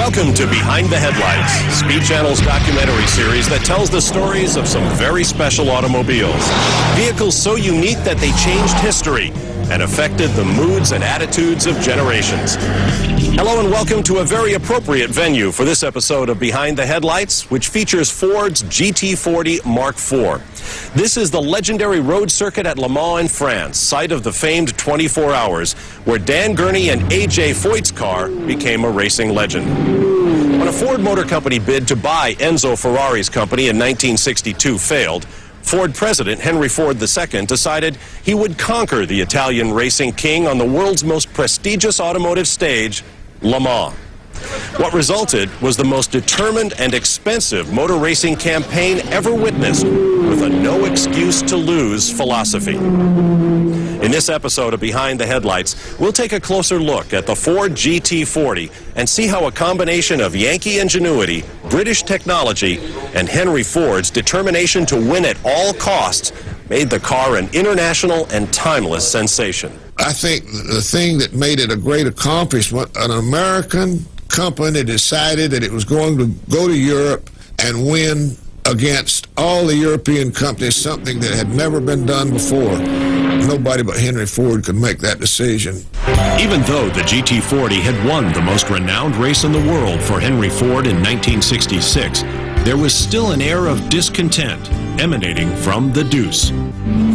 Welcome to Behind the Headlights, Speed Channel's documentary series that tells the stories of some very special automobiles. Vehicles so unique that they changed history and affected the moods and attitudes of generations. Hello and welcome to a very appropriate venue for this episode of Behind the Headlights, which features Ford's GT40 Mark IV. This is the legendary road circuit at Le Mans in France, site of the famed 24 Hours, where Dan Gurney and A.J. Foyt's car became a racing legend. When a Ford Motor Company bid to buy Enzo Ferrari's company in 1962 failed, Ford president Henry Ford II decided he would conquer the Italian racing king on the world's most prestigious automotive stage, Le Mans. What resulted was the most determined and expensive motor racing campaign ever witnessed with a no excuse to lose philosophy. In this episode of Behind the Headlights, we'll take a closer look at the Ford GT40 and see how a combination of Yankee ingenuity, British technology, and Henry Ford's determination to win at all costs made the car an international and timeless sensation. I think the thing that made it a great accomplishment, an American company decided that it was going to go to Europe and win against all the European companies, something that had never been done before. Nobody but Henry Ford could make that decision. Even though the GT40 had won the most renowned race in the world for Henry Ford in 1966, there was still an air of discontent emanating from the Deuce.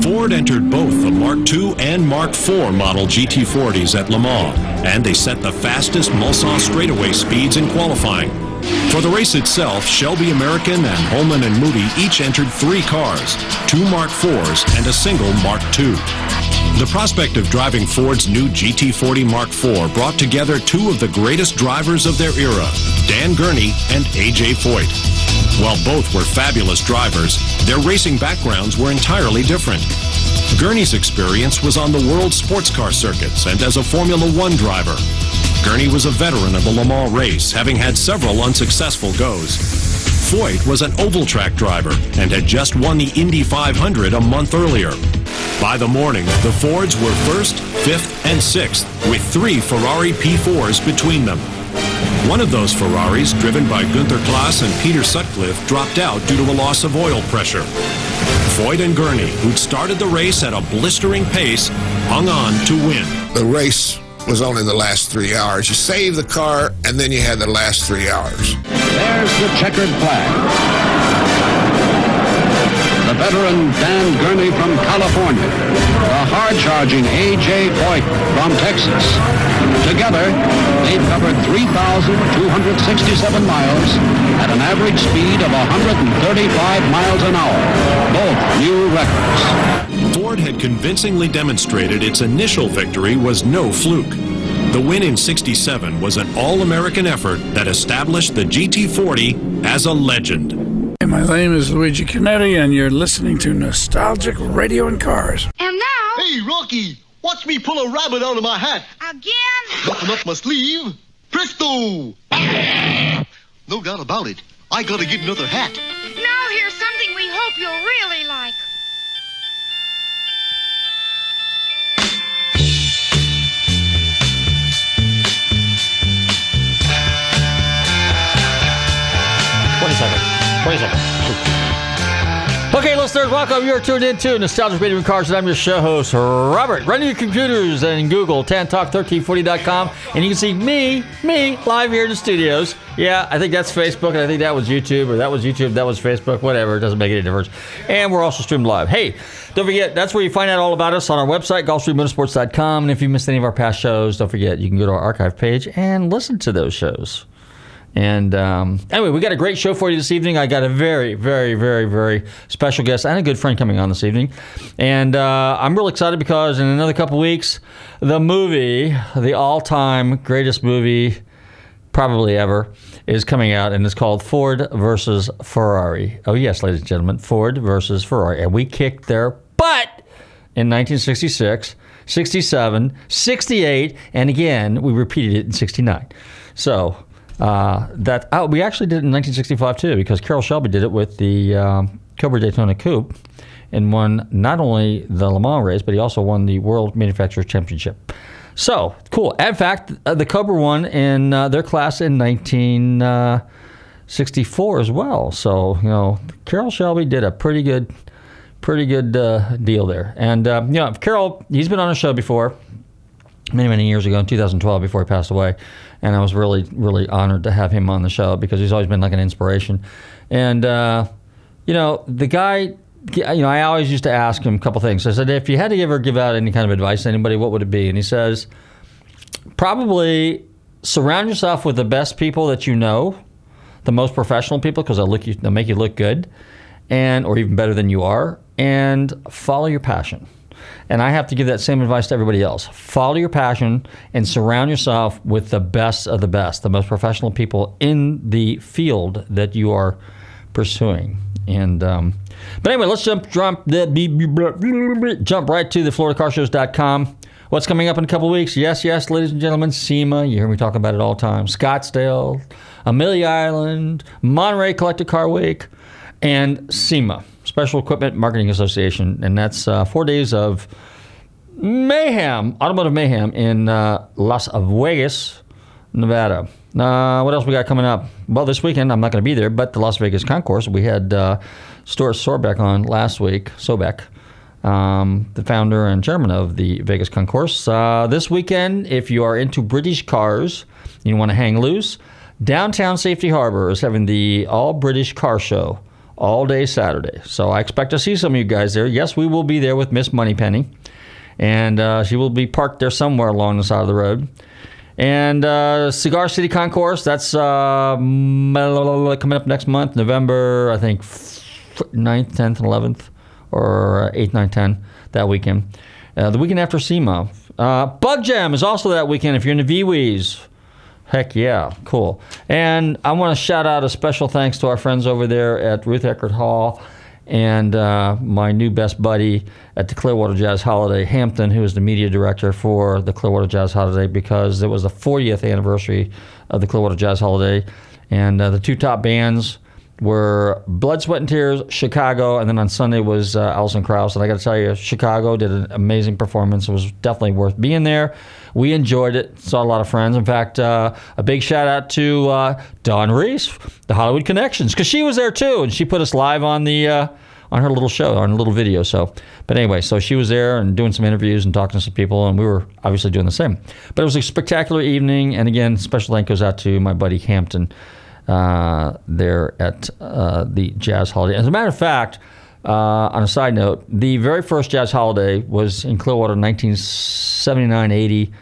Ford entered both the Mark II and Mark IV model GT40s at Le Mans, and they set the fastest Mulsanne straightaway speeds in qualifying. For the race itself, Shelby American and Holman and Moody each entered three cars, two Mark IVs and a single Mark II. The prospect of driving Ford's new GT40 Mark IV brought together two of the greatest drivers of their era, Dan Gurney and A.J. Foyt. While both were fabulous drivers, their racing backgrounds were entirely different. Gurney's experience was on the world sports car circuits and as a Formula One driver. Gurney was a veteran of the Le Mans race, having had several unsuccessful goes. Foyt was an oval track driver and had just won the Indy 500 a month earlier. By the morning, the Fords were first, fifth, and sixth, with three Ferrari P4s between them. One of those Ferraris, driven by Gunther Klaas and Peter Sutcliffe, dropped out due to a loss of oil pressure. Foyt and Gurney, who'd started the race at a blistering pace, hung on to win. The race was only the last three hours. You saved the car, and then you had the last three hours. There's the checkered flag. Veteran Dan Gurney from California. The hard-charging A.J. Foyt from Texas. Together, they've covered 3,267 miles at an average speed of 135 miles an hour. Both new records. Ford had convincingly demonstrated its initial victory was no fluke. The win in 67 was an all-American effort that established the GT40 as a legend. My name is Luigi Canetti, and you're listening to Nostalgic Radio and Cars. And now, Hey, Rocky, watch me pull a rabbit out of my hat. again, Button up my sleeve. Presto! No doubt about it. I gotta get another hat. now here's something we hope you'll really like. Welcome. You're tuned in to Nostalgic Radio Cars, and I'm your show host, Robert. Run your computers and Google tantalk1340.com, and you can see me, me, live here in the studios. Yeah, I think that's Facebook, and I think that was YouTube, or that was YouTube, that was Facebook, whatever. It doesn't make any difference. And we're also streamed live. Hey, don't forget, that's where you find out all about us on our website, GulfstreamMotorsports.com. And if you missed any of our past shows, don't forget, you can go to our archive page and listen to those shows. And um, anyway, we got a great show for you this evening. I got a very, very, very, very special guest and a good friend coming on this evening. And uh, I'm really excited because in another couple weeks, the movie, the all time greatest movie probably ever, is coming out, and it's called Ford versus Ferrari. Oh, yes, ladies and gentlemen, Ford versus Ferrari. And we kicked their butt in 1966, 67, 68, and again, we repeated it in 69. So, uh, that oh, we actually did it in 1965 too, because Carroll Shelby did it with the um, Cobra Daytona Coupe and won not only the Le Mans race, but he also won the World Manufacturers Championship. So cool. In fact, uh, the Cobra won in uh, their class in 1964 as well. So you know, Carroll Shelby did a pretty good, pretty good uh, deal there. And uh, you know, Carroll, he's been on a show before many many years ago in 2012 before he passed away and i was really really honored to have him on the show because he's always been like an inspiration. And uh, you know the guy you know i always used to ask him a couple things. I said if you had to ever give out any kind of advice to anybody what would it be? And he says probably surround yourself with the best people that you know the most professional people because they'll look you they'll make you look good and or even better than you are and follow your passion and I have to give that same advice to everybody else. Follow your passion and surround yourself with the best of the best, the most professional people in the field that you are pursuing. And um, but anyway, let's jump jump jump right to the FloridaCarShows.com. What's coming up in a couple weeks? Yes, yes, ladies and gentlemen, SEMA. You hear me talk about it all the time. Scottsdale, Amelia Island, Monterey Collector Car Week, and SEMA. Special Equipment Marketing Association, and that's uh, four days of mayhem, automotive mayhem in uh, Las Vegas, Nevada. Uh, what else we got coming up? Well, this weekend I'm not going to be there, but the Las Vegas Concours. We had uh, Stuart Sorbeck on last week. Sobeck, um, the founder and chairman of the Vegas Concourse. Uh, this weekend, if you are into British cars, you want to hang loose. Downtown Safety Harbor is having the All British Car Show all day Saturday. So I expect to see some of you guys there. Yes, we will be there with Miss Moneypenny, and uh, she will be parked there somewhere along the side of the road. And uh, Cigar City Concourse, that's uh, coming up next month, November, I think, 9th, 10th, 11th, or 8th, 9th, 10th, that weekend. Uh, the weekend after SEMA. Uh, Bug Jam is also that weekend if you're in the VWEs. Heck yeah, cool. And I want to shout out a special thanks to our friends over there at Ruth Eckerd Hall and uh, my new best buddy at the Clearwater Jazz Holiday, Hampton, who is the media director for the Clearwater Jazz Holiday, because it was the 40th anniversary of the Clearwater Jazz Holiday. And uh, the two top bands were Blood, Sweat, and Tears, Chicago, and then on Sunday was uh, Alison Krauss. And I got to tell you, Chicago did an amazing performance. It was definitely worth being there. We enjoyed it. Saw a lot of friends. In fact, uh, a big shout out to uh, Dawn Reese, the Hollywood Connections, because she was there too, and she put us live on the uh, on her little show, on a little video. So, but anyway, so she was there and doing some interviews and talking to some people, and we were obviously doing the same. But it was a spectacular evening, and again, special thank goes out to my buddy Hampton uh, there at uh, the Jazz Holiday. As a matter of fact, uh, on a side note, the very first Jazz Holiday was in Clearwater in 1979 80 uh,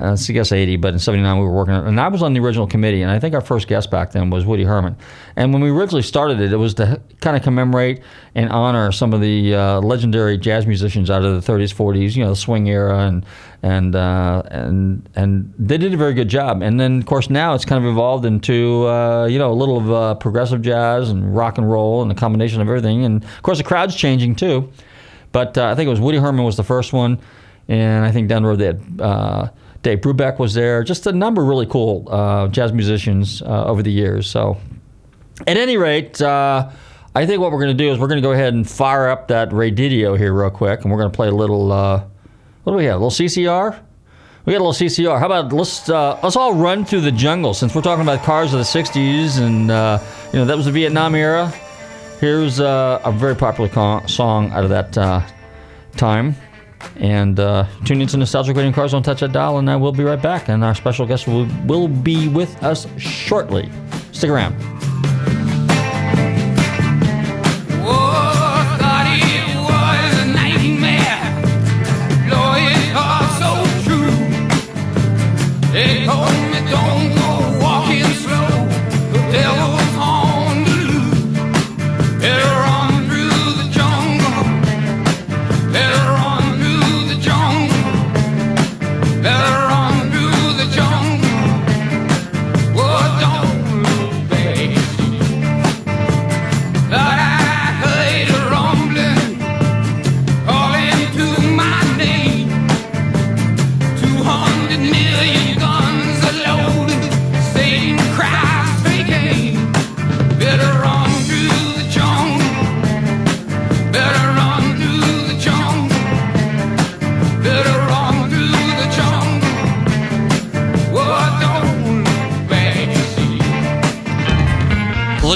I guess 80, but in 79 we were working on it. And I was on the original committee, and I think our first guest back then was Woody Herman. And when we originally started it, it was to kind of commemorate and honor some of the uh, legendary jazz musicians out of the 30s, 40s, you know, the swing era, and and uh, and and they did a very good job. And then, of course, now it's kind of evolved into uh, you know a little of uh, progressive jazz and rock and roll and a combination of everything. And of course, the crowd's changing too. But uh, I think it was Woody Herman was the first one, and I think down the road they had Dave Brubeck was there. Just a number of really cool uh, jazz musicians uh, over the years. So, at any rate, uh, I think what we're going to do is we're going to go ahead and fire up that Ray Didio here real quick, and we're going to play a little. Uh, what do we have? A little CCR. We got a little CCR. How about let's uh, let's all run through the jungle since we're talking about cars of the '60s and uh, you know that was the Vietnam era. Here's a very popular co- song out of that time. And uh, tune into Nostalgic Radio Cars. Don't touch that dial, and I will be right back. And our special guest will, will be with us shortly. Stick around.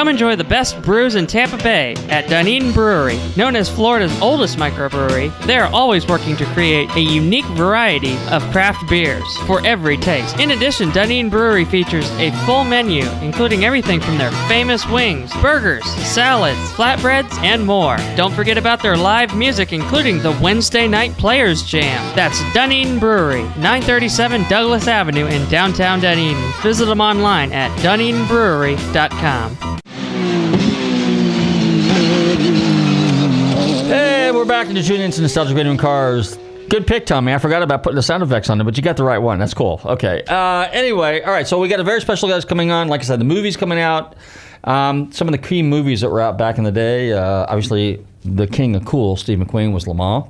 Come enjoy the best brews in Tampa Bay at Dunedin Brewery. Known as Florida's oldest microbrewery, they are always working to create a unique variety of craft beers for every taste. In addition, Dunedin Brewery features a full menu, including everything from their famous wings, burgers, salads, flatbreads, and more. Don't forget about their live music, including the Wednesday Night Players Jam. That's Dunedin Brewery, 937 Douglas Avenue in downtown Dunedin. Visit them online at dunedinbrewery.com. we're back to tune into Nostalgic and Cars. Good pick, Tommy. I forgot about putting the sound effects on it, but you got the right one. That's cool. Okay. Uh, anyway, all right. So we got a very special guest coming on. Like I said, the movie's coming out. Um, some of the key movies that were out back in the day. Uh, obviously, the king of cool, Steve McQueen, was Le Mans,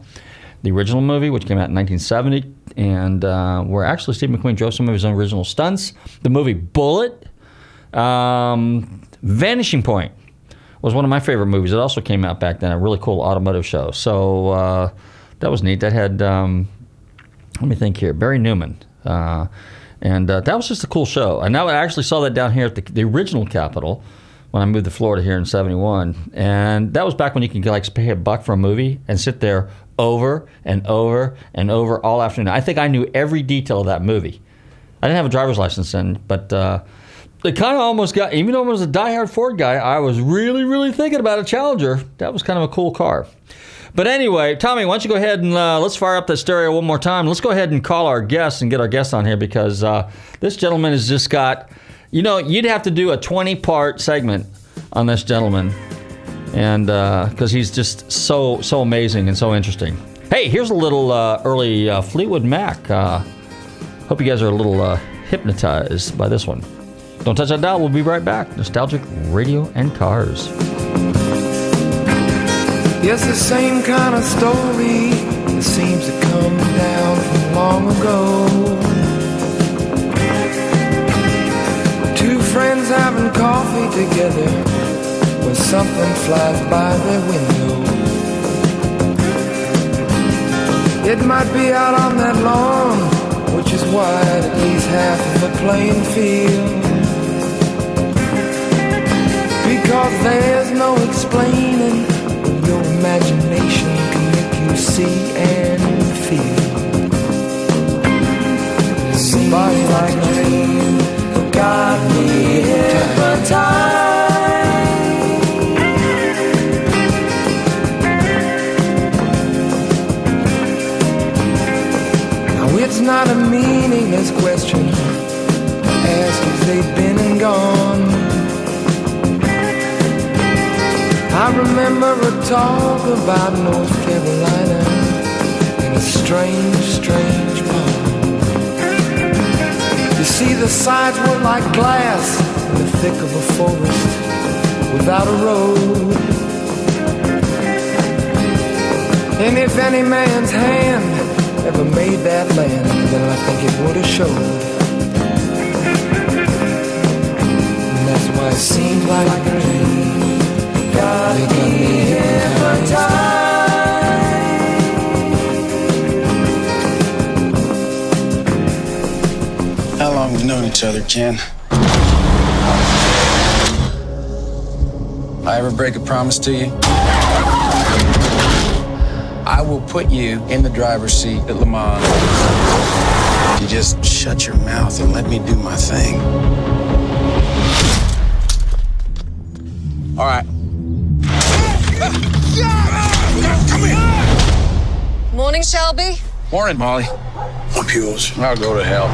the original movie, which came out in 1970, and uh, where actually Steve McQueen drove some of his own original stunts. The movie Bullitt, um, Vanishing Point was one of my favorite movies. It also came out back then, a really cool automotive show. So uh, that was neat. That had, um, let me think here, Barry Newman. Uh, and uh, that was just a cool show. And now I actually saw that down here at the, the original Capitol when I moved to Florida here in 71. And that was back when you could like pay a buck for a movie and sit there over and over and over all afternoon. I think I knew every detail of that movie. I didn't have a driver's license then, but uh, it kind of almost got, even though I was a diehard Ford guy, I was really, really thinking about a Challenger. That was kind of a cool car. But anyway, Tommy, why don't you go ahead and uh, let's fire up the stereo one more time. Let's go ahead and call our guest and get our guest on here because uh, this gentleman has just got, you know, you'd have to do a 20 part segment on this gentleman. And because he's just so, so amazing and so interesting. Hey, here's a little uh, early uh, Fleetwood Mac. Uh, hope you guys are a little uh, hypnotized by this one. Don't touch that dial. We'll be right back. Nostalgic Radio and Cars. Yes, the same kind of story that seems to come down from long ago. Two friends having coffee together when something flies by their window. It might be out on that lawn, which is wide at least half of the playing field. Because there's no explaining your imagination can make you see and feel. Somebody like me got me hypnotized. Now it's not a meaningless question. Ask if they've been and gone. I remember a talk about North Carolina in a strange, strange pond. You see, the sides were like glass in the thick of a forest without a road. And if any man's hand ever made that land, then I think it would have showed. And that's why it seems like a dream. How long we've known each other, Ken? I ever break a promise to you? I will put you in the driver's seat at Le Mans. You just shut your mouth and let me do my thing. All right. Morning, Shelby. Morning, Molly. I'm yours. I'll go to hell.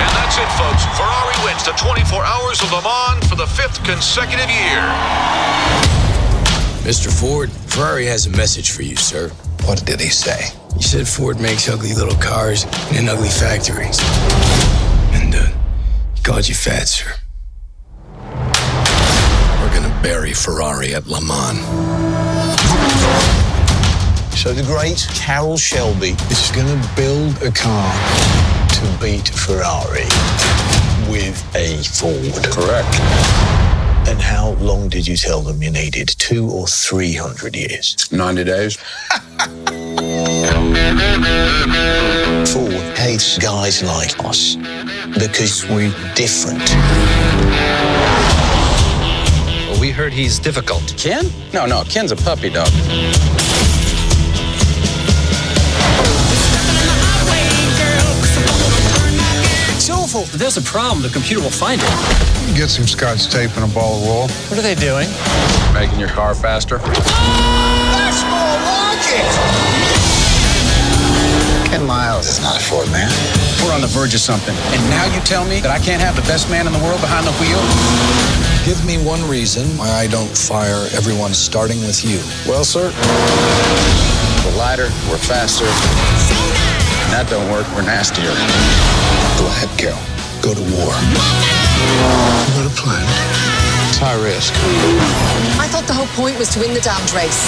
And that's it, folks. Ferrari wins the 24 Hours of Le Mans for the fifth consecutive year. Mr. Ford, Ferrari has a message for you, sir. What did he say? He said Ford makes ugly little cars in ugly factories. And, uh, he called you fat, sir. Ferrari at Le Mans. So the great Carroll Shelby is going to build a car to beat Ferrari with a Ford. Correct. And how long did you tell them you needed? Two or three hundred years? 90 days. Ford hates guys like us because we're different. Well, we heard he's difficult. Ken? No, no, Ken's a puppy dog. It's awful. If there's a problem, the computer will find it. Get some scotch tape and a ball of wool. What are they doing? Making your car faster. Oh, that's more like it! Ken Miles is not a Ford man. We're on the verge of something. And now you tell me that I can't have the best man in the world behind the wheel? Give me one reason why I don't fire everyone starting with you. Well, sir, we're lighter, we're faster. And that don't work, we're nastier. Go ahead, Carroll. Go to war. You got a plan? It's high risk. I thought the whole point was to win the damned race.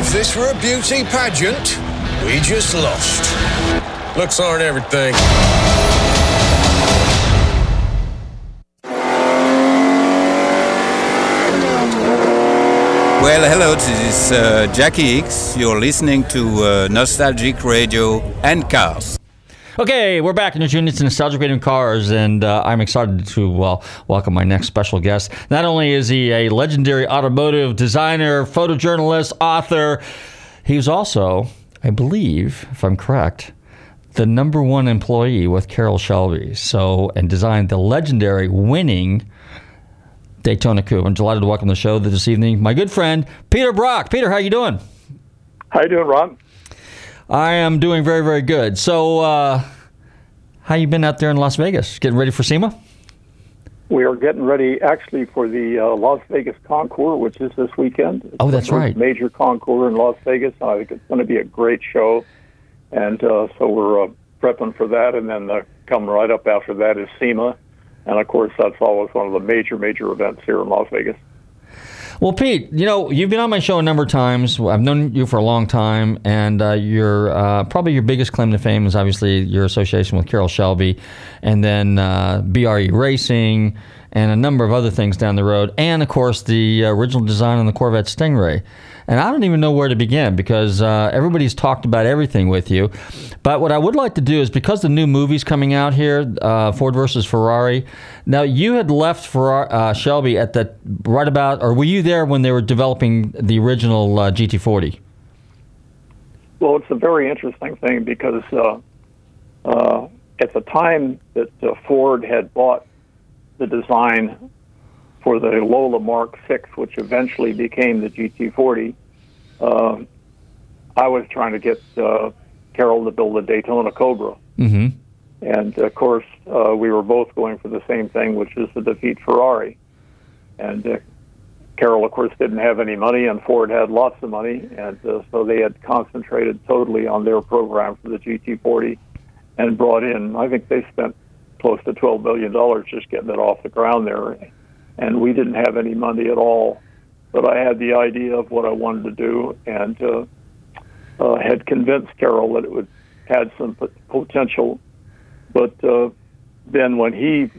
If this were a beauty pageant, we just lost. Looks aren't everything. Well, hello, this is uh, Jackie X. You're listening to uh, Nostalgic Radio and Cars. Okay, we're back in the units to Nostalgic Radio and Cars, and uh, I'm excited to well, welcome my next special guest. Not only is he a legendary automotive designer, photojournalist, author, he's also, I believe, if I'm correct, the number one employee with Carroll Shelby. So, and designed the legendary winning Daytona Coupe. I'm delighted to welcome to the show this evening my good friend Peter Brock. Peter, how you doing? How you doing, Ron? I am doing very, very good. So, uh, how you been out there in Las Vegas? Getting ready for SEMA? We are getting ready actually for the uh, Las Vegas Concours, which is this weekend. It's Oh, that's right. Major Concours in Las Vegas. I think it's going to be a great show, and uh, so we're uh, prepping for that. And then uh, coming right up after that is SEMA, and of course that's always one of the major, major events here in Las Vegas. Well, Pete, you know, you've been on my show a number of times. I've known you for a long time, and uh, your uh, probably your biggest claim to fame is obviously your association with Carroll Shelby, and then uh, BRE Racing, and a number of other things down the road, and of course the original design on the Corvette Stingray. And I don't even know where to begin because uh, everybody's talked about everything with you. But what I would like to do is because the new movie's coming out here, uh, Ford versus Ferrari. Now you had left uh, Shelby at the right about, or were you there when they were developing the original uh, GT40? Well, it's a very interesting thing because uh, uh, at the time that Ford had bought the design for the Lola Mark VI, which eventually became the GT40, uh, I was trying to get uh, Carroll to build a Daytona Cobra. Mm-hmm. And of course, uh, we were both going for the same thing, which is to defeat Ferrari. And uh, Carroll, of course, didn't have any money, and Ford had lots of money, and uh, so they had concentrated totally on their program for the GT40 and brought in. I think they spent close to twelve million dollars just getting it off the ground there, and we didn't have any money at all. But I had the idea of what I wanted to do, and uh, uh, had convinced Carroll that it would had some pot- potential. But uh, then when he,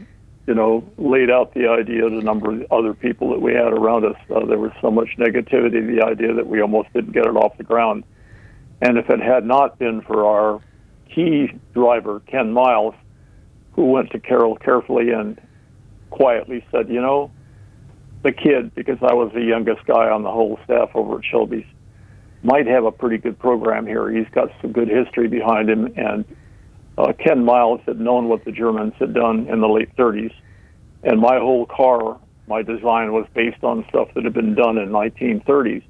you know, laid out the idea to a number of other people that we had around us, uh, there was so much negativity. The idea that we almost didn't get it off the ground. And if it had not been for our key driver, Ken Miles, who went to Carroll carefully and quietly said, you know, the kid, because I was the youngest guy on the whole staff over at Shelby's, might have a pretty good program here. He's got some good history behind him, and uh, Ken Miles had known what the Germans had done in the late 30s, and my whole car, my design was based on stuff that had been done in 1930s,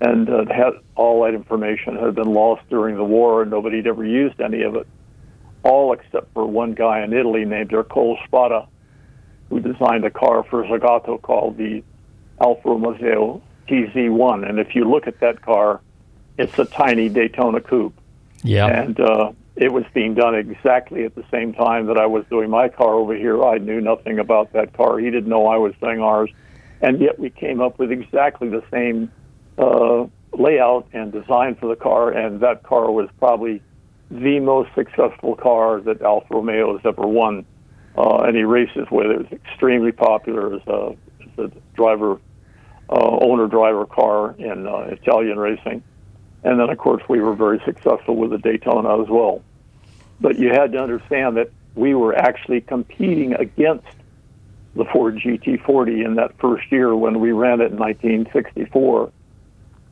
and uh, had all that information had been lost during the war, and nobody had ever used any of it, all except for one guy in Italy named Ercole Spada, who designed a car for Zagato called the Alfa Romeo TZ1. And if you look at that car, it's a tiny Daytona coupe. Yeah. And uh, it was being done exactly at the same time that I was doing my car over here. I knew nothing about that car. He didn't know I was doing ours. And yet we came up with exactly the same uh, layout and design for the car. And that car was probably the most successful car that Alfa Romeo has ever won uh, any races with. It was extremely popular as a, as a driver, uh, owner driver car in uh, Italian racing. And then, of course, we were very successful with the Daytona as well. But you had to understand that we were actually competing against the Ford GT40 in that first year when we ran it in 1964.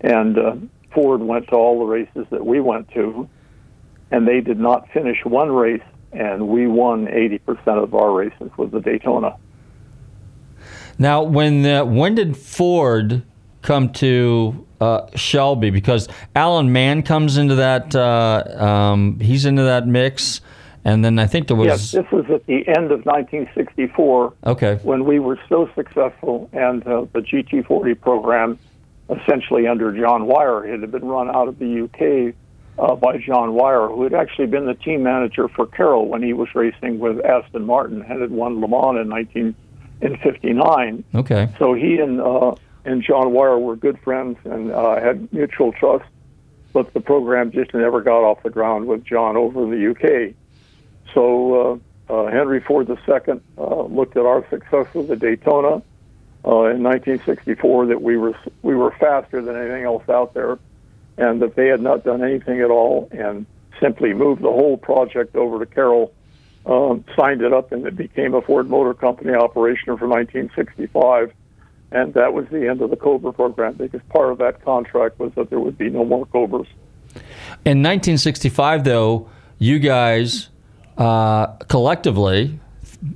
And uh, Ford went to all the races that we went to, and they did not finish one race, and we won 80% of our races with the Daytona. Now, when uh, when did Ford come to uh, Shelby? Because Alan Mann comes into that. Uh, um, he's into that mix, and then I think there was. Yes, this was at the end of 1964 Okay. when we were so successful, and uh, the GT40 program, essentially under John Wyer, it had been run out of the UK uh, by John Wyer, who had actually been the team manager for Carroll when he was racing with Aston Martin and had won Le Mans in 1959. Okay. So he and uh, and John Wyer were good friends and uh, had mutual trust, but the program just never got off the ground with John over in the UK. So uh, uh, Henry Ford II uh, looked at our success with the Daytona uh, in 1964 that we were we were faster than anything else out there, and that they had not done anything at all, and simply moved the whole project over to Carroll, um, signed it up, and it became a Ford Motor Company operation for 1965. And that was the end of the Cobra program because part of that contract was that there would be no more Cobras. In 1965, though, you guys uh, collectively,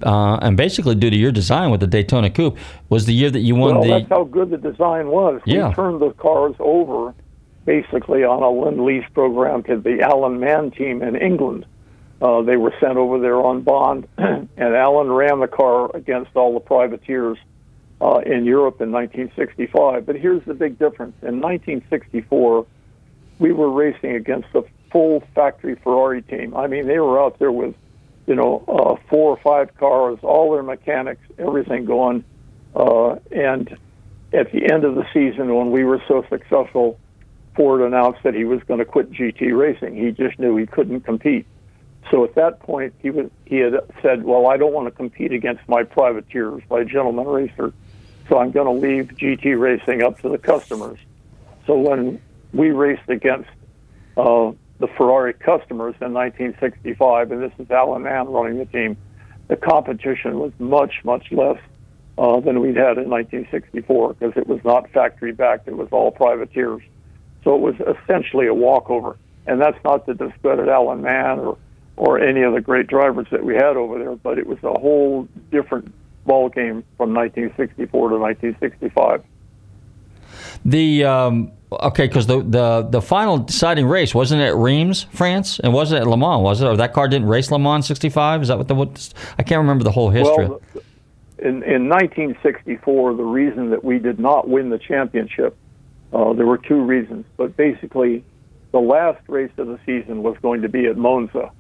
uh, and basically due to your design with the Daytona Coupe, was the year that you won well, the. that's how good the design was. Yeah. We turned the cars over basically on a lend lease program to the Alan Mann team in England. Uh, they were sent over there on bond, and Alan ran the car against all the privateers uh, in Europe in 1965. But here's the big difference: in 1964, we were racing against a full factory Ferrari team. I mean, they were out there with, you know, uh, four or five cars, all their mechanics, everything going. Uh, and at the end of the season, when we were so successful, Ford announced that he was going to quit GT racing. He just knew he couldn't compete. So at that point, he was he had said, "Well, I don't want to compete against my privateers, my gentleman racer, so I'm going to leave GT racing up to the customers." So when we raced against uh, the Ferrari customers in 1965, and this is Alan Mann running the team, the competition was much much less uh, than we'd had in 1964 because it was not factory backed; it was all privateers. So it was essentially a walkover. And that's not to discredit Alan Mann or, or any of the great drivers that we had over there, but it was a whole different ball game from 1964 to 1965. The um, okay, because the, the the final deciding race wasn't it at Reims, France, and wasn't it at Le Mans? Was it? Or that car didn't race Le Mans '65? Is that what the what? I can't remember the whole history. Well, in, in 1964, the reason that we did not win the championship, uh, there were two reasons. But basically, the last race of the season was going to be at Monza.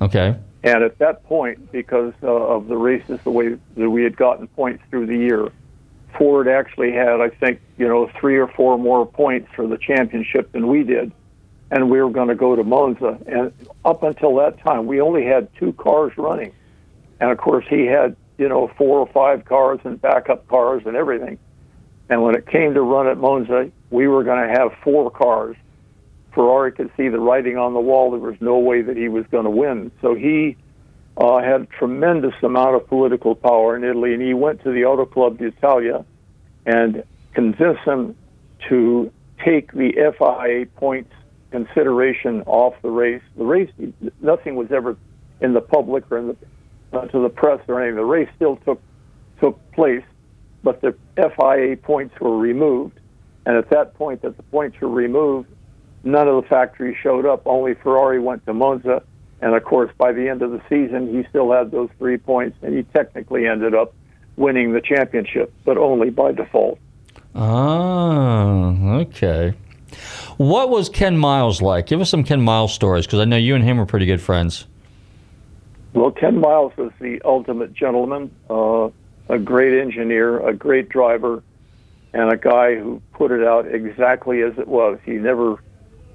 okay. And at that point, because uh, of the races, the way that we had gotten points through the year, Ford actually had, I think, you know, three or four more points for the championship than we did. And we were going to go to Monza. And up until that time, we only had two cars running. And of course, he had, you know, four or five cars and backup cars and everything. And when it came to run at Monza, we were going to have four cars. Ferrari could see the writing on the wall. There was no way that he was going to win. So he uh, had a tremendous amount of political power in Italy, and he went to the Auto Club d'Italia and convinced them to take the FIA points consideration off the race. The race, nothing was ever in the public or in the, uh, to the press or anything. The race still took took place, but the FIA points were removed. And at that point, that the points were removed, none of the factories showed up. Only Ferrari went to Monza, and of course, by the end of the season, he still had those three points, and he technically ended up winning the championship, but only by default. Oh, okay. What was Ken Miles like? Give us some Ken Miles stories, because I know you and him were pretty good friends. Well, Ken Miles was the ultimate gentleman, uh, a great engineer, a great driver, and a guy who put it out exactly as it was. He never,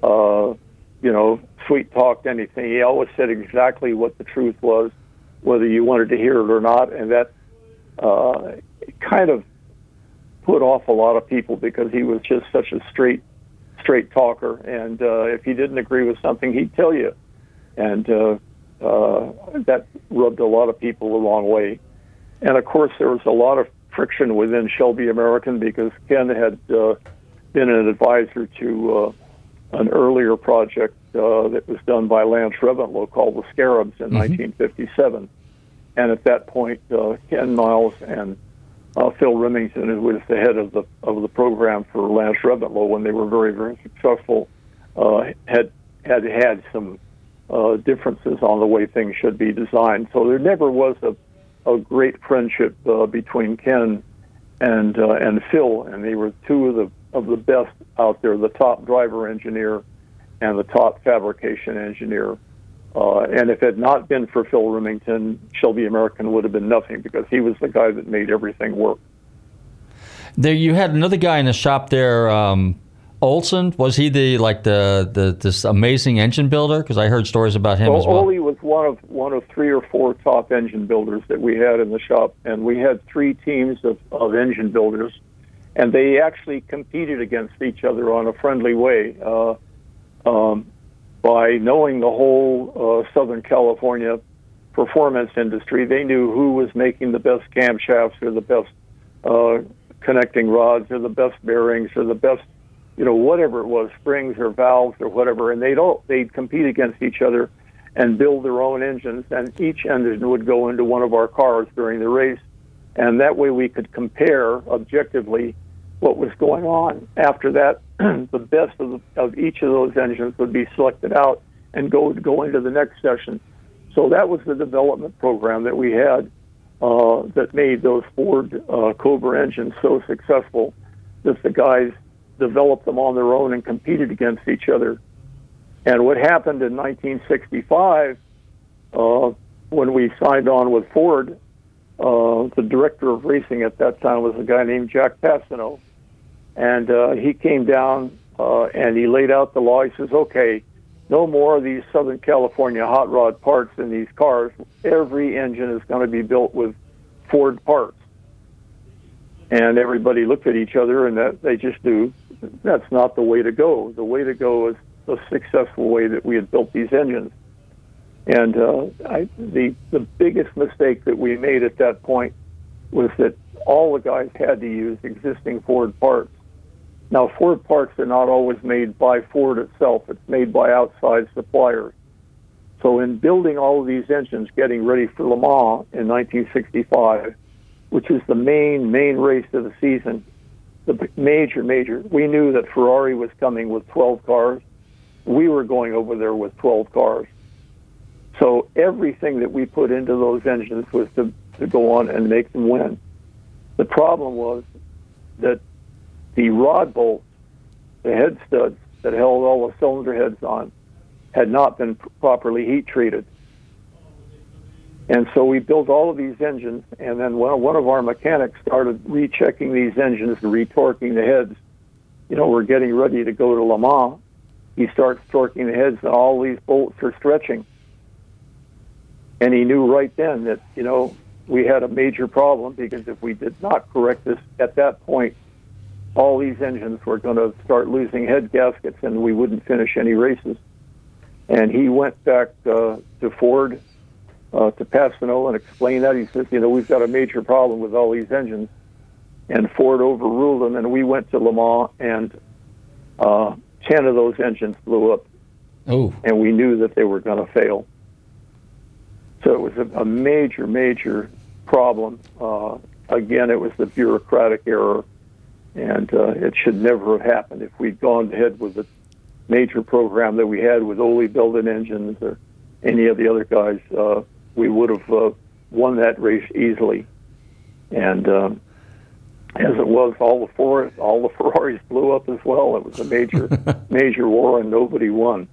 uh, you know, sweet talked anything. He always said exactly what the truth was, whether you wanted to hear it or not, and that uh, kind of put off a lot of people because he was just such a straight, straight talker. And uh, if he didn't agree with something, he'd tell you, and uh, uh, that rubbed a lot of people the wrong way. And of course, there was a lot of friction within Shelby American because Ken had uh, been an advisor to uh, an earlier project uh, that was done by Lance Reventlow called the Scarabs in 1957. And at that point, uh, Ken Miles and uh, Phil Remington, who was the head of the of the program for Lance Reventlow when they were very very successful, uh, had had had some uh, differences on the way things should be designed. So there never was a a great friendship uh, between Ken and uh, and Phil, and they were two of the of the best out there, the top driver engineer and the top fabrication engineer. Uh, and if it had not been for Phil Remington, Shelby American would have been nothing because he was the guy that made everything work. There, you had another guy in the shop there, um, Olson. Was he the like the, the this amazing engine builder? Because I heard stories about him well, as well. Ole one of one of three or four top engine builders that we had in the shop, and we had three teams of, of engine builders, and they actually competed against each other on a friendly way. Uh, um, by knowing the whole uh, Southern California performance industry, they knew who was making the best camshafts or the best uh, connecting rods or the best bearings or the best, you know, whatever it was, springs or valves or whatever, and they'd all they'd compete against each other and build their own engines, and each engine would go into one of our cars during the race, and that way we could compare objectively what was going on. After that, the best of, the, of each of those engines would be selected out and go go into the next session. So that was the development program that we had uh, that made those Ford uh, Cobra engines so successful that the guys developed them on their own and competed against each other. And what happened in 1965, uh, when we signed on with Ford, uh, the director of racing at that time was a guy named Jacque Passino. And uh, he came down uh, and he laid out the law. He says, okay, no more of these Southern California hot rod parts in these cars. Every engine is going to be built with Ford parts. And everybody looked at each other and that they just knew that's not the way to go. The way to go is the successful way that we had built these engines. And uh, I, the the biggest mistake that we made at that point was that all the guys had to use existing Ford parts. Now, Ford parts are not always made by Ford itself; it's made by outside suppliers. So, in building all of these engines, getting ready for Le Mans in 1965, which is the main main race of the season, the major major, we knew that Ferrari was coming with 12 cars. We were going over there with 12 cars. So everything that we put into those engines was to, to go on and make them win. The problem was that the rod bolts, the head studs that held all the cylinder heads on, had not been properly heat treated. And so we built all of these engines, and then one, one of our mechanics started rechecking these engines and retorquing the heads. You know, we're getting ready to go to Le Mans. He starts torquing the heads, and all these bolts are stretching. And he knew right then that, you know, we had a major problem because if we did not correct this at that point, all these engines were going to start losing head gaskets and we wouldn't finish any races. And he went back uh, to Ford, uh, to Passino, and explained that. He says, you know, we've got a major problem with all these engines. And Ford overruled him, and we went to Le Mans, and uh, 10 of those engines blew up. Oh. And we knew that they were going to fail. So it was a, a major, major problem. Uh, again, it was the bureaucratic error, and uh, it should never have happened. If we'd gone ahead with the major program that we had with Ole building engines or any of the other guys, uh, we would have uh, won that race easily. And um, as it was, all the Ford, all the Ferraris blew up as well. It was a major, major war, and nobody won.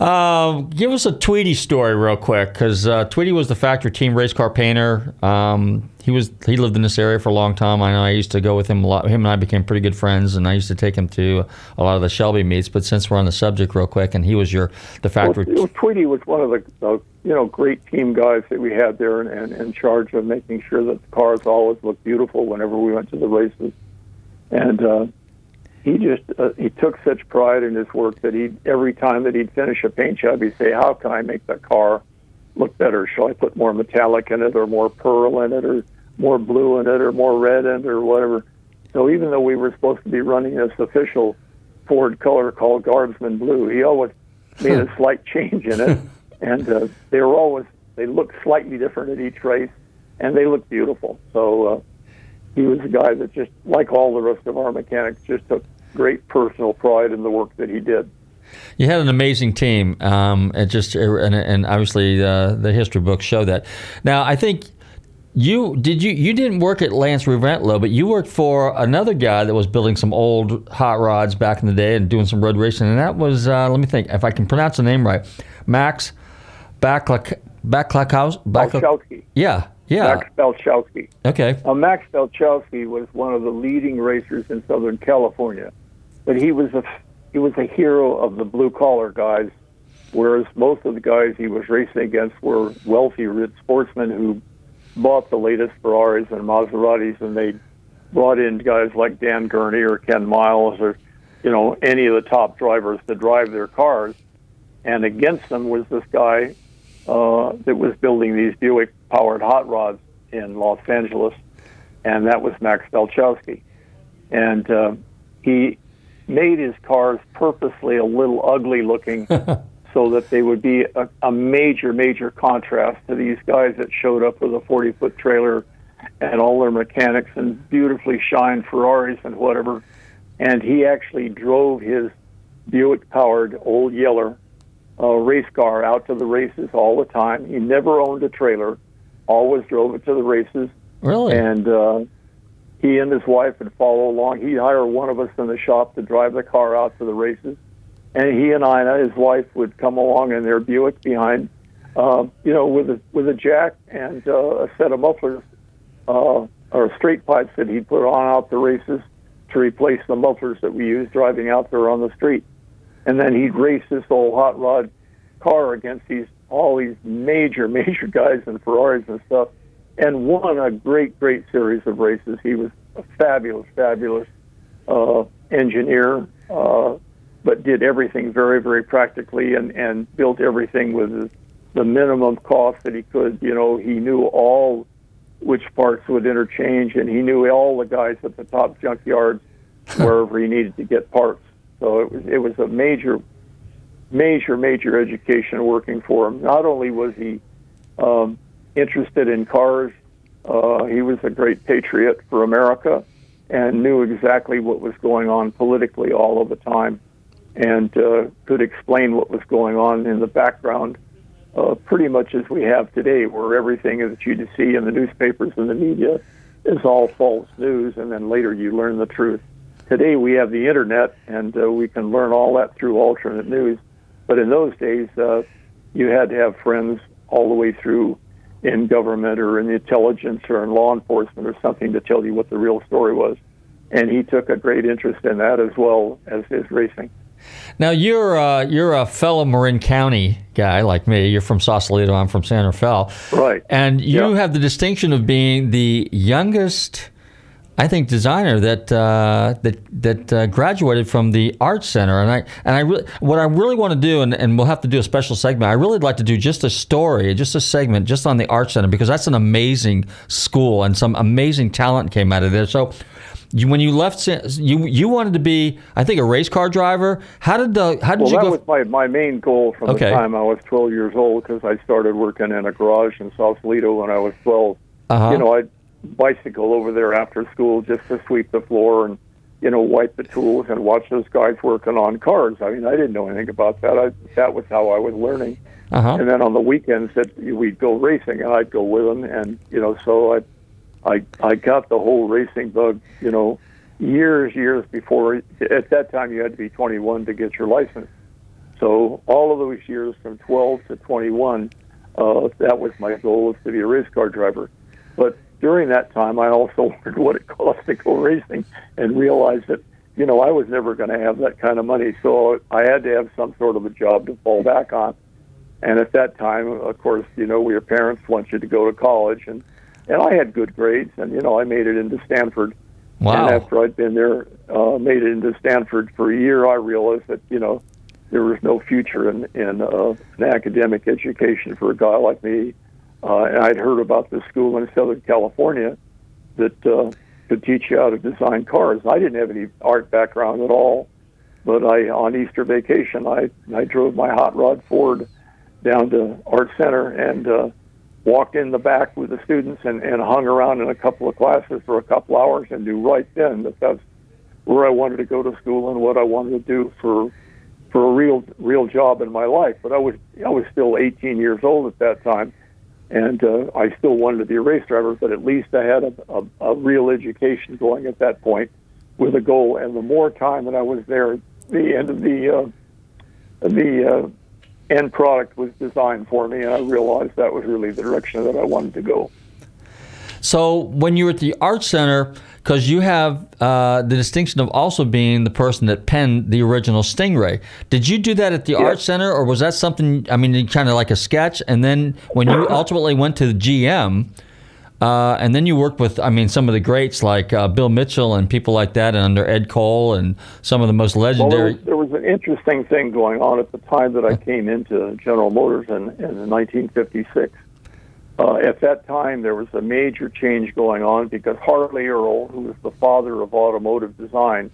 Um, give us a Tweety story real quick, because uh, Tweety was the factory team race car painter. Um, he was he lived in this area for a long time. I know I used to go with him a lot. Him and I became pretty good friends, and I used to take him to a lot of the Shelby meets. But since we're on the subject, real quick, and he was your the factory. Well, Tweety was one of the uh, you know great team guys that we had there, and, and in charge of making sure that the cars always looked beautiful whenever we went to the races. And uh, he just uh, he took such pride in his work that he every time that he'd finish a paint job, he'd say, "How can I make that car look better? Shall I put more metallic in it, or more pearl in it, or more blue in it, or more red in it, or whatever?" So even though we were supposed to be running this official Ford color called Guardsman Blue, he always made a slight change in it, and uh, they were always they looked slightly different at each race, and they looked beautiful. So. Uh, he was a guy that just, like all the rest of our mechanics, just took great personal pride in the work that he did. You had an amazing team. Um, it just and, and obviously uh, the history books show that. Now I think you did you you didn't work at Lance Reventlow, but you worked for another guy that was building some old hot rods back in the day and doing some road racing, and that was uh, let me think if I can pronounce the name right, Max Backlak Backlakowski. Balchowski. Yeah, yeah. Max Balchowski. Okay. Uh, Max Balchowski was one of the leading racers in Southern California, but he was a he was a hero of the blue collar guys, whereas most of the guys he was racing against were wealthy, rich sportsmen who bought the latest Ferraris and Maseratis, and they brought in guys like Dan Gurney or Ken Miles or you know any of the top drivers to drive their cars, and against them was this guy uh, that was building these Buick powered hot rods in Los Angeles, and that was Max Balchowski. And uh, he made his cars purposely a little ugly looking so that they would be a, a major, major contrast to these guys that showed up with a 40 foot trailer and all their mechanics and beautifully shined Ferraris and whatever. And he actually drove his Buick powered old Yeller uh, race car out to the races all the time. He never owned a trailer, always drove it to the races. Really? And uh, he and his wife would follow along. He'd hire one of us in the shop to drive the car out to the races. And he and Ina, his wife, would come along in their Buick behind, uh, you know, with a with a jack and uh, a set of mufflers uh, or straight pipes that he'd put on out the races to replace the mufflers that we used driving out there on the street and then he'd race this old hot rod car against these all these major major guys in Ferraris and stuff, and won a great great series of races. He was a fabulous fabulous uh, engineer, uh, but did everything very very practically and and built everything with the minimum cost that he could. You know, he knew all which parts would interchange, and he knew all the guys at the top junkyards wherever he needed to get parts. So it was it was a major, major, major education working for him. Not only was he um, interested in cars, uh, he was a great patriot for America and knew exactly what was going on politically all of the time, and uh, could explain what was going on in the background. Uh, pretty much as we have today, where everything that you see in the newspapers and the media is all false news, and then later you learn the truth today we have the internet and uh, we can learn all that through alternate news. But in those days, uh, you had to have friends all the way through in government or in the intelligence or in law enforcement or something to tell you what the real story was. And he took a great interest in that as well as his racing. Now you're uh, you're a fellow Marin County guy like me. You're from Sausalito. I'm from San Rafael. Right. And you have the distinction of being the youngest, I think, designer that uh, that that uh, graduated from the Art Center. And I and I really what I really want to do, and, and we'll have to do a special segment. I really like to do just a story, just a segment, just on the Art Center because that's an amazing school and some amazing talent came out of there. So you, when you left, you you wanted to be, I think, a race car driver. How did the how did well, you that go? was my, my main goal from Okay. the time I was 12 years old because I started working in a garage in Sausalito when I was 12. Uh-huh. You know, I'd bicycle over there after school just to sweep the floor and, you know, wipe the tools and watch those guys working on cars. I mean, I didn't know anything about that. I, that was how I was learning. Uh-huh. And then on the weekends that we'd go racing and I'd go with them. And, you know, so I, I, I got the whole racing bug, you know, years, years before. At that time, you had to be 21 to get your license. So all of those years from 12 to 21, uh, that was my goal was to be a race car driver. But during that time, I also learned what it cost to go racing and realized that, you know, I was never going to have that kind of money. So I had to have some sort of a job to fall back on. And at that time, of course, you know, your parents want you to go to college, and and I had good grades, and you know, I made it into Stanford. Wow. And after I'd been there, uh, made it into Stanford for a year, I realized that you know there was no future in in uh, an academic education for a guy like me. Uh, and I'd heard about this school in Southern California that uh, could teach you how to design cars. I didn't have any art background at all, but I on Easter vacation I I drove my hot rod Ford down to Art Center and uh, walked in the back with the students and, and hung around in a couple of classes for a couple hours and knew right then that that's where I wanted to go to school and what I wanted to do for for a real real job in my life. But I was I was still 18 years old at that time, and uh, I still wanted to be a race driver. But at least I had a, a, a real education going at that point with a goal. And the more time that I was there, the end of the uh, the uh, end product was designed for me, and I realized that was really the direction that I wanted to go. So when you were at the Art Center, because you have uh, the distinction of also being the person that penned the original Stingray, did you do that at the Art Center, or was that something? I mean, kind of like a sketch, and then when you ultimately went to the GM. Uh, and then you worked with, I mean, some of the greats like uh, Bill Mitchell and people like that, and under Ed Cole and some of the most Well, there legendary. was, there was an interesting thing going on at the time that I came into General Motors in, in 1956. Uh, at that time, there was a major change going on because Harley Earl, who was the father of automotive design,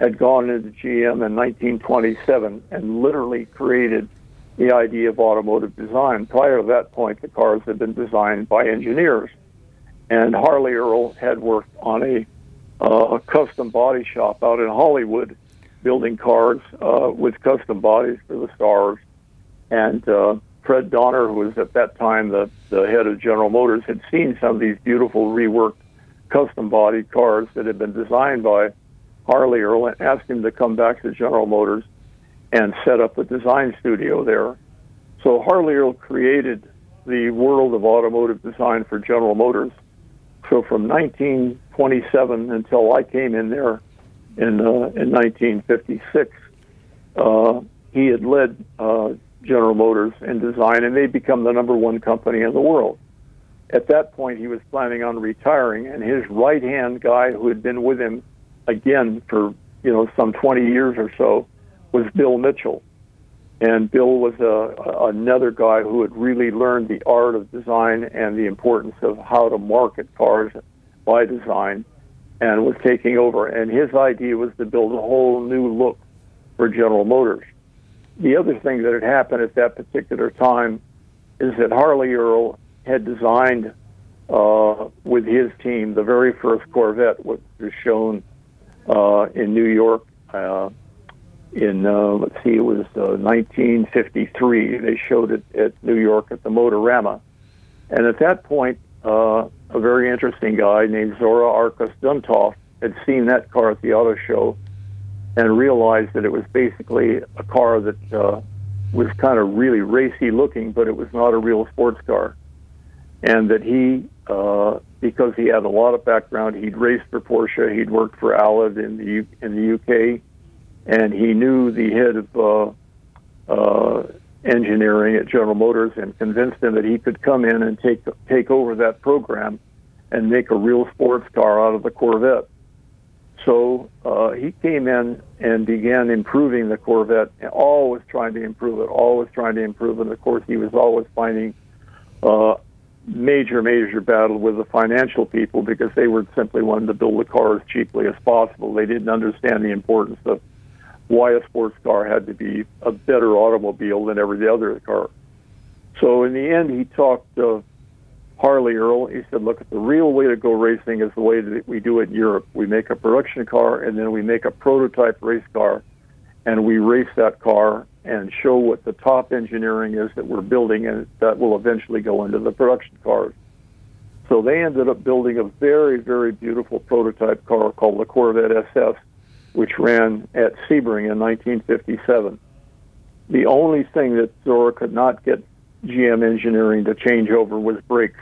had gone into GM in 1927 and literally created the idea of automotive design. Prior to that point, the cars had been designed by engineers. And Harley Earl had worked on a, uh, a custom body shop out in Hollywood, building cars uh, with custom bodies for the stars. And uh, Fred Donner, who was at that time the, the head of General Motors, had seen some of these beautiful reworked custom bodied cars that had been designed by Harley Earl and asked him to come back to General Motors and set up a design studio there. So Harley Earl created the world of automotive design for General Motors. So from 1927 until I came in there in uh, in 1956, uh, he had led uh, General Motors in design, and they become the number one company in the world. At that point, he was planning on retiring, and his right hand guy, who had been with him again for you know some 20 years or so, was Bill Mitchell. And Bill was a, another guy who had really learned the art of design and the importance of how to market cars by design, and was taking over. And his idea was to build a whole new look for General Motors. The other thing that had happened at that particular time is that Harley Earl had designed uh, with his team the very first Corvette, which was shown uh, in New York. Uh, in uh, let's see, it was uh, 1953. They showed it at New York at the Motorama, and at that point, uh, a very interesting guy named Zora Arkus Duntov had seen that car at the auto show and realized that it was basically a car that uh, was kind of really racy looking, but it was not a real sports car. And that he, uh, because he had a lot of background, he'd raced for Porsche, he'd worked for Allard in the U- in the UK, and he knew the head of uh, uh, engineering at General Motors and convinced him that he could come in and take take over that program and make a real sports car out of the Corvette. So uh, he came in and began improving the Corvette, always trying to improve it, always trying to improve it. Of course, he was always finding uh, major, major battle with the financial people because they were simply wanting to build the car as cheaply as possible. They didn't understand the importance of why a sports car had to be a better automobile than every other car. So in the end, he talked uh, Harley Earl. He said, "Look, the real way to go racing is the way that we do it in Europe. We make a production car, and then we make a prototype race car, and we race that car and show what the top engineering is that we're building, and that will eventually go into the production cars." So they ended up building a very, very beautiful prototype car called the Corvette SS, which ran at Sebring in 1957. The only thing that Zora could not get GM engineering to change over was brakes.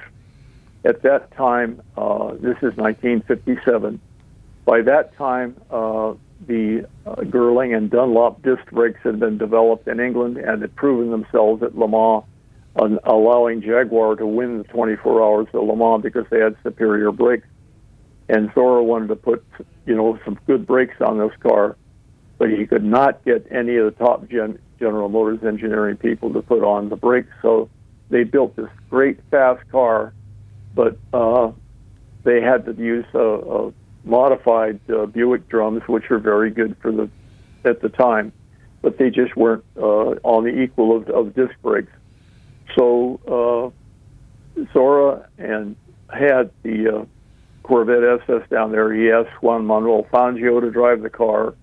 At that time, uh, this is 1957. By that time, uh, the uh, Girling and Dunlop disc brakes had been developed in England and had proven themselves at Le Mans, allowing Jaguar to win the 24 hours of Le Mans because they had superior brakes. And Zora wanted to put, you know, some good brakes on this car, but he could not get any of the top gen- General Motors engineering people to put on the brakes. So they built this great fast car, but uh, they had to use a, a modified uh, Buick drums, which were very good for the at the time, but they just weren't uh, on the equal of, of disc brakes. So uh, Zora and had the uh, Corvette SS down there. He asked Juan Manuel Fangio to drive the car,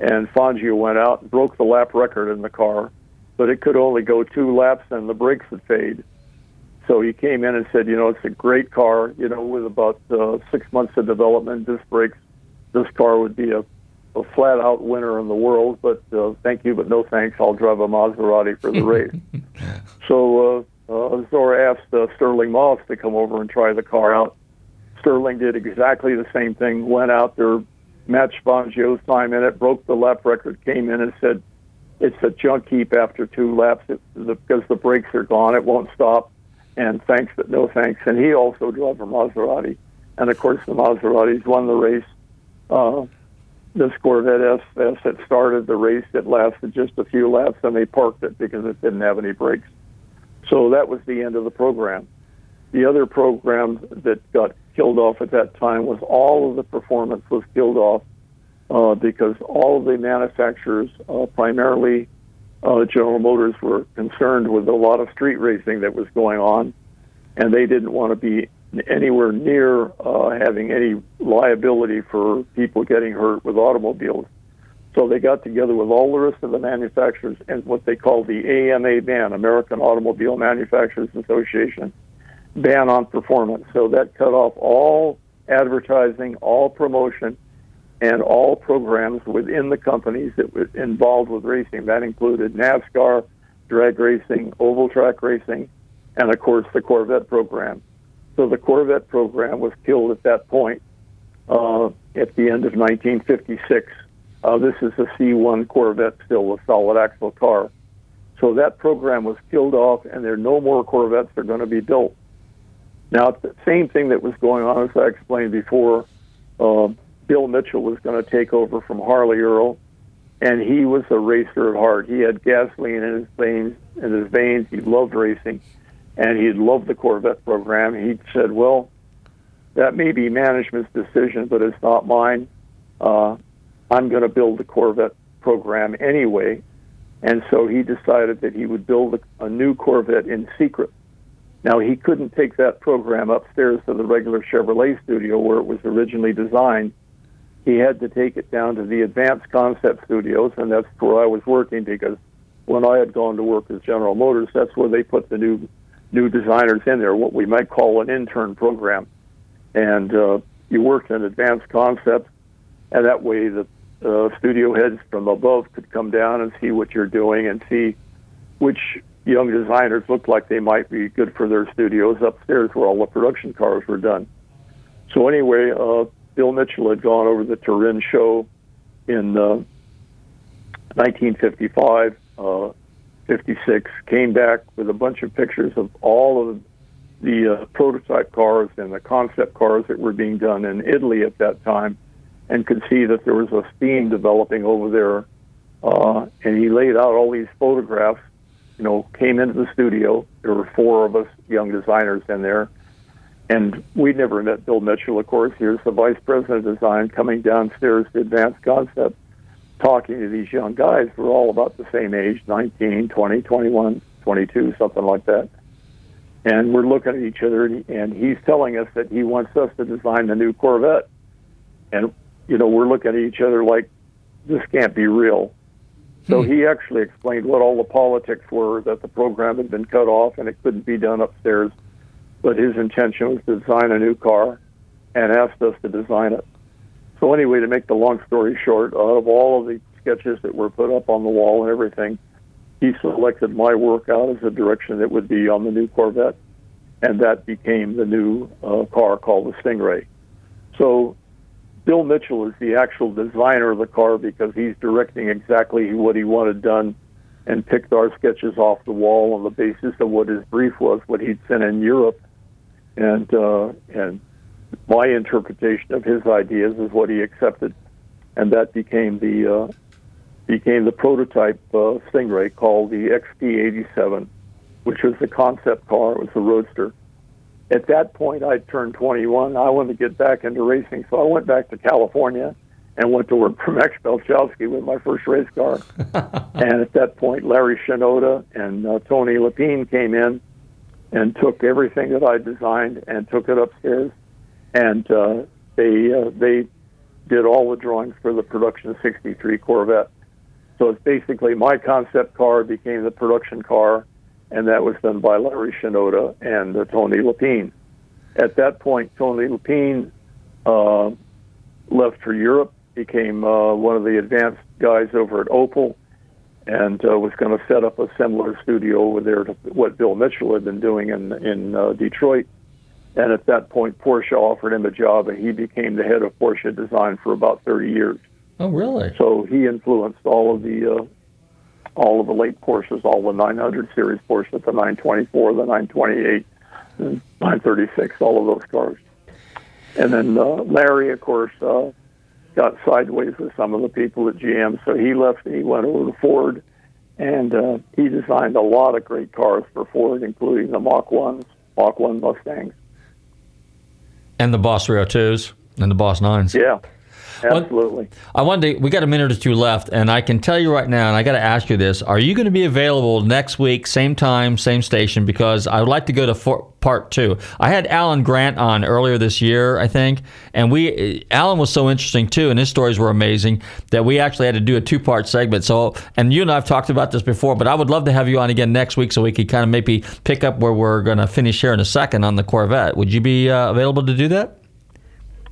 and Fangio went out and broke the lap record in the car, but it could only go two laps and the brakes would fade. So he came in and said, you know, it's a great car. You know, with about uh, six months of development, this brakes, this car would be a, a flat out winner in the world. But uh, thank you, but no thanks. I'll drive a Maserati for the race. so uh, uh, Zora asked uh, Stirling Moss to come over and try the car out. Stirling did exactly the same thing. Went out there, matched Fangio's time in it, broke the lap record, came in and said, "It's a junk heap after two laps because the brakes are gone. It won't stop." And thanks, but no thanks. And he also drove a Maserati, and of course the Maseratis won the race. Uh, this Corvette SS had started the race. It lasted just a few laps, and they parked it because it didn't have any brakes. So that was the end of the program. The other program that got killed off at that time was all of the performance was killed off uh, because all of the manufacturers, uh, primarily uh, General Motors, were concerned with a lot of street racing that was going on, and they didn't want to be anywhere near uh, having any liability for people getting hurt with automobiles. So they got together with all the rest of the manufacturers and what they call the AMA ban, American Automobile Manufacturers Association, ban on performance. So that cut off all advertising, all promotion, and all programs within the companies that were involved with racing. That included NASCAR, drag racing, oval track racing, and of course the Corvette program. So the Corvette program was killed at that point uh, at the end of 1956. Uh, this is a C1 Corvette, still a solid axle car. So that program was killed off, and there are no more Corvettes that are going to be built. Now, the same thing that was going on, as I explained before, uh, Bill Mitchell was going to take over from Harley Earl, and he was a racer at heart. He had gasoline in his veins. In his veins, he loved racing, and he loved the Corvette program. He said, "Well, that may be management's decision, but it's not mine. Uh, I'm going to build the Corvette program anyway." And so he decided that he would build a, a new Corvette in secret. Now, he couldn't take that program upstairs to the regular Chevrolet studio where it was originally designed. He had to take it down to the Advanced Concept Studios, and that's where I was working because when I had gone to work as General Motors, that's where they put the new new designers in there, what we might call an intern program. And uh, you worked in Advanced Concept, and that way the uh, studio heads from above could come down and see what you're doing and see which young designers looked like they might be good for their studios upstairs where all the production cars were done. So anyway, uh, Bill Mitchell had gone over the Turin show in uh, 1955, uh, 56, came back with a bunch of pictures of all of the uh, prototype cars and the concept cars that were being done in Italy at that time, and could see that there was a theme developing over there. Uh, and he laid out all these photographs. You know, came into the studio. There were four of us young designers in there, and we'd never met Bill Mitchell. Of course, here's the vice president of design coming downstairs to advance concept, talking to these young guys. We're all about the same age 19, 20, 21, 22, something like that. And we're looking at each other, and he's telling us that he wants us to design the new Corvette. And, you know, we're looking at each other like, this can't be real. So he actually explained what all the politics were, that the program had been cut off and it couldn't be done upstairs. But his intention was to design a new car and asked us to design it. So anyway, to make the long story short, out of all of the sketches that were put up on the wall and everything, he selected my work out as a direction that would be on the new Corvette, and that became the new uh, car called the Stingray. So Bill Mitchell is the actual designer of the car because he's directing exactly what he wanted done and picked our sketches off the wall on the basis of what his brief was, what he'd sent in Europe, and uh, and my interpretation of his ideas is what he accepted, and that became the uh, became the prototype uh, Stingray called the XP87, which was the concept car. It was a roadster. At that point, I'd turned 21. I wanted to get back into racing, so I went back to California and went to work for Max Balchowski with my first race car. and at that point, Larry Shinoda and uh, Tony Lapine came in and took everything that I designed and took it upstairs, and uh, they uh, they did all the drawings for the production 63 Corvette. So it's basically my concept car became the production car, and that was done by Larry Shinoda and uh, Tony Lapine. At that point, Tony Lapine uh, left for Europe, became uh, one of the advanced guys over at Opel, and uh, was going to set up a similar studio over there to what Bill Mitchell had been doing in in uh, Detroit. And at that point, Porsche offered him a job, and he became the head of Porsche design for about 30 years. Oh, really? So he influenced all of the uh, all of the late Porsches, all the 900 series Porsche, the 924, the 928, and 936, all of those cars. And then uh, Larry, of course, uh, got sideways with some of the people at GM, so he left and he went over to Ford, and uh, he designed a lot of great cars for Ford, including the Mach 1s, Mach 1 Mustangs. And the Boss 302s and the Boss 9s. Yeah. Absolutely. I wanted to, we got a minute or two left, and I can tell you right now, and I got to ask you this: Are you going to be available next week, same time, same station? Because I would like to go to for, part two. I had Alan Grant on earlier this year, I think, and we Alan was so interesting too, and his stories were amazing that we actually had to do a two part segment. So, and you and I've talked about this before, but I would love to have you on again next week so we could kind of maybe pick up where we're going to finish here in a second on the Corvette. Would you be uh, available to do that?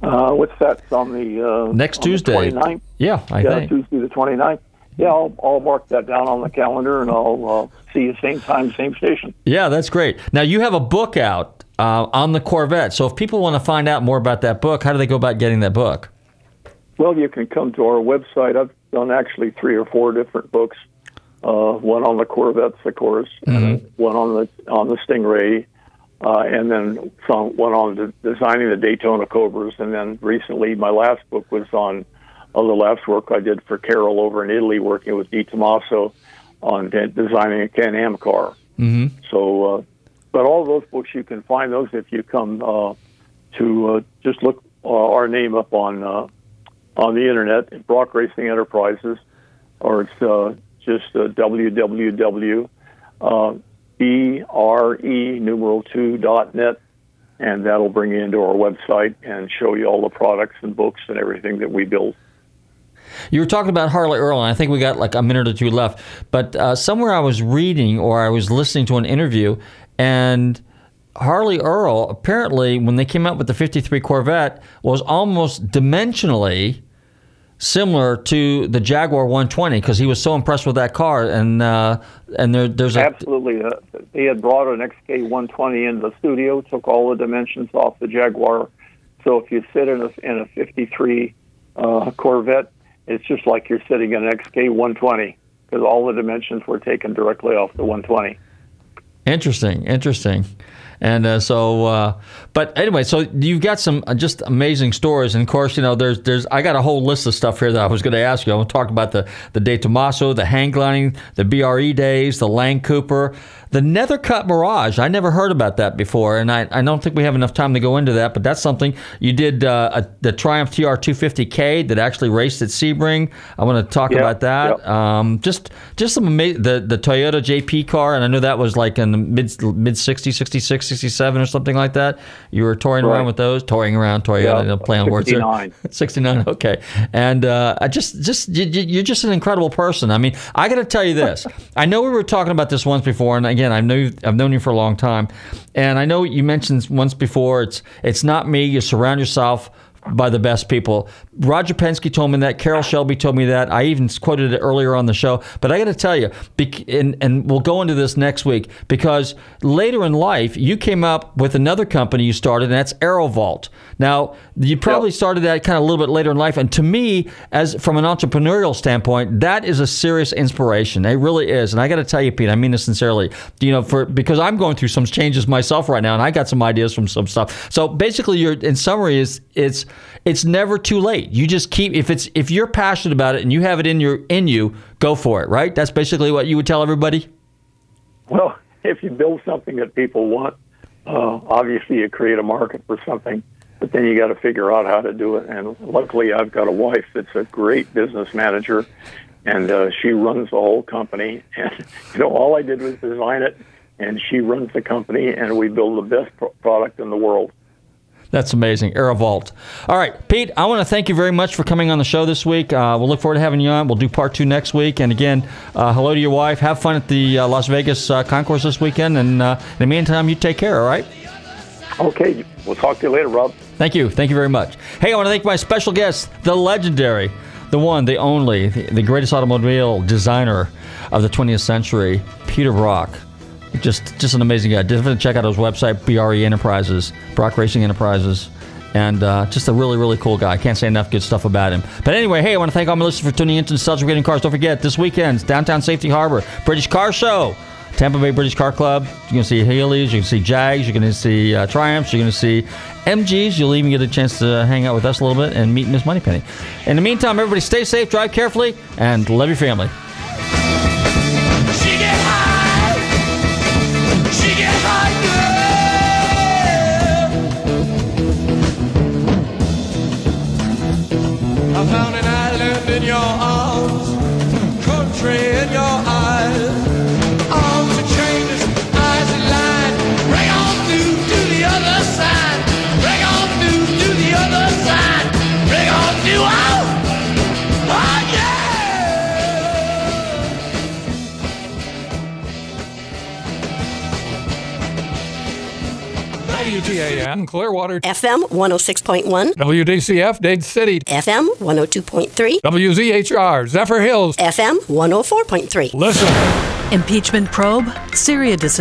Uh, what's that? It's on the uh, next on the Tuesday. 29th? Yeah, I yeah, think. Tuesday the 29th. Yeah, I'll, I'll mark that down on the calendar, and I'll uh, see you same time, same station. Yeah, that's great. Now you have a book out uh, on the Corvette. So if people want to find out more about that book, how do they go about getting that book? Well, you can come to our website. I've done actually three or four different books. Uh, one on the Corvettes, of course, and one on the on the Stingray, uh, and then some one on to designing the Daytona Cobras. And then recently, my last book was on uh, the last work I did for Carroll over in Italy, working with De Tomaso on de- designing a Can-Am car. Mm-hmm. So, uh, but all those books you can find those if you come uh, to uh, just look uh, our name up on uh, on the internet Brock Racing Enterprises, or it's uh, just uh, www. Uh, B-R-E numeral two dot net, and that'll bring you into our website and show you all the products and books and everything that we build. You were talking about Harley Earl, and I think we got like a minute or two left. But uh, somewhere I was reading or I was listening to an interview, and Harley Earl apparently, when they came out with the '53 Corvette, was almost dimensionally similar to the Jaguar 120 because he was so impressed with that car. And uh, and there, there's a Absolutely. Uh, they had brought an XK 120 into the studio, took all the dimensions off the Jaguar. So if you sit in a, in a 53 uh, Corvette, it's just like you're sitting in an XK 120 because all the dimensions were taken directly off the 120. Interesting, interesting. And uh, so, uh, but anyway, so you've got some uh, just amazing stories, and of course, you know, there's there's I got a whole list of stuff here that I was going to ask you. I want to talk about the the De Tomaso, the hang gliding, the BRE days, the Lang Cooper, the Nethercut Mirage. I never heard about that before, and I, I don't think we have enough time to go into that. But that's something you did. Uh, a, the Triumph TR 250K that actually raced at Sebring. I want to talk Yep, about that. yep. Um, just just some amazing the the Toyota JP car, and I know that was like in the mid mid 60s, 66, 67 or something like that. You were touring around with those, touring around Toyota, Yeah, know, playing words 69. 69 okay. And uh, i just just you, you're just an incredible person. I mean i got to tell you this. I know we were talking about this once before and again i know i've known you for a long time. And i know you mentioned once before it's it's not me you surround yourself by the best people. Roger Penske told me that. Carroll Shelby told me that. I even quoted it earlier on the show. But I got to tell you, and, and we'll go into this next week because later in life, you came up with another company you started, and that's AeroVault. Now, you probably started that kind of a little bit later in life. And to me, as from an entrepreneurial standpoint, that is a serious inspiration. It really is. And I got to tell you, Pete, I mean this sincerely. You know, for because I'm going through some changes myself right now, and I got some ideas from some stuff. So basically, your in summary is it's it's never too late. You just keep if it's if you're passionate about it and you have it in your in you, go for it. Right? That's basically what you would tell everybody. Well, if you build something that people want, uh, obviously you create a market for something, but then you got to figure out how to do it. And luckily, I've got a wife that's a great business manager, and uh, she runs the whole company. And you know, all I did was design it, and she runs the company, and we build the best pro- product in the world. That's amazing. AeroVault. All right, Pete, I want to thank you very much for coming on the show this week. Uh, we'll look forward to having you on. We'll do part two next week. And again, uh, hello to your wife. Have fun at the uh, Las Vegas uh, Concours this weekend. And uh, in the meantime, you take care, all right? Okay, we'll talk to you later, Rob. Thank you. Thank you very much. Hey, I want to thank my special guest, the legendary, the one, the only, the, the greatest automobile designer of the 20th century, Peter Brock. Just, just an amazing guy. Definitely check out his website, BRE Enterprises, Brock Racing Enterprises, and uh, just a really, really cool guy. I can't say enough good stuff about him. But anyway, hey, I want to thank all my listeners for tuning in to Nostalgic Racing Cars. Don't forget, this weekend's Downtown Safety Harbor, British Car Show. Tampa Bay British Car Club. You're going to see Healey's, you're going to see Jags, you're going to see uh, Triumphs, you're going to see MGs. You'll even get a chance to hang out with us a little bit and meet Miss Moneypenny. In the meantime, everybody stay safe, drive carefully, and love your family. WTAN Clearwater, FM 106.1, WDCF Dade City, FM 102.3, WZHR Zephyrhills. FM 104.3. Listen. Impeachment probe? Syria decision.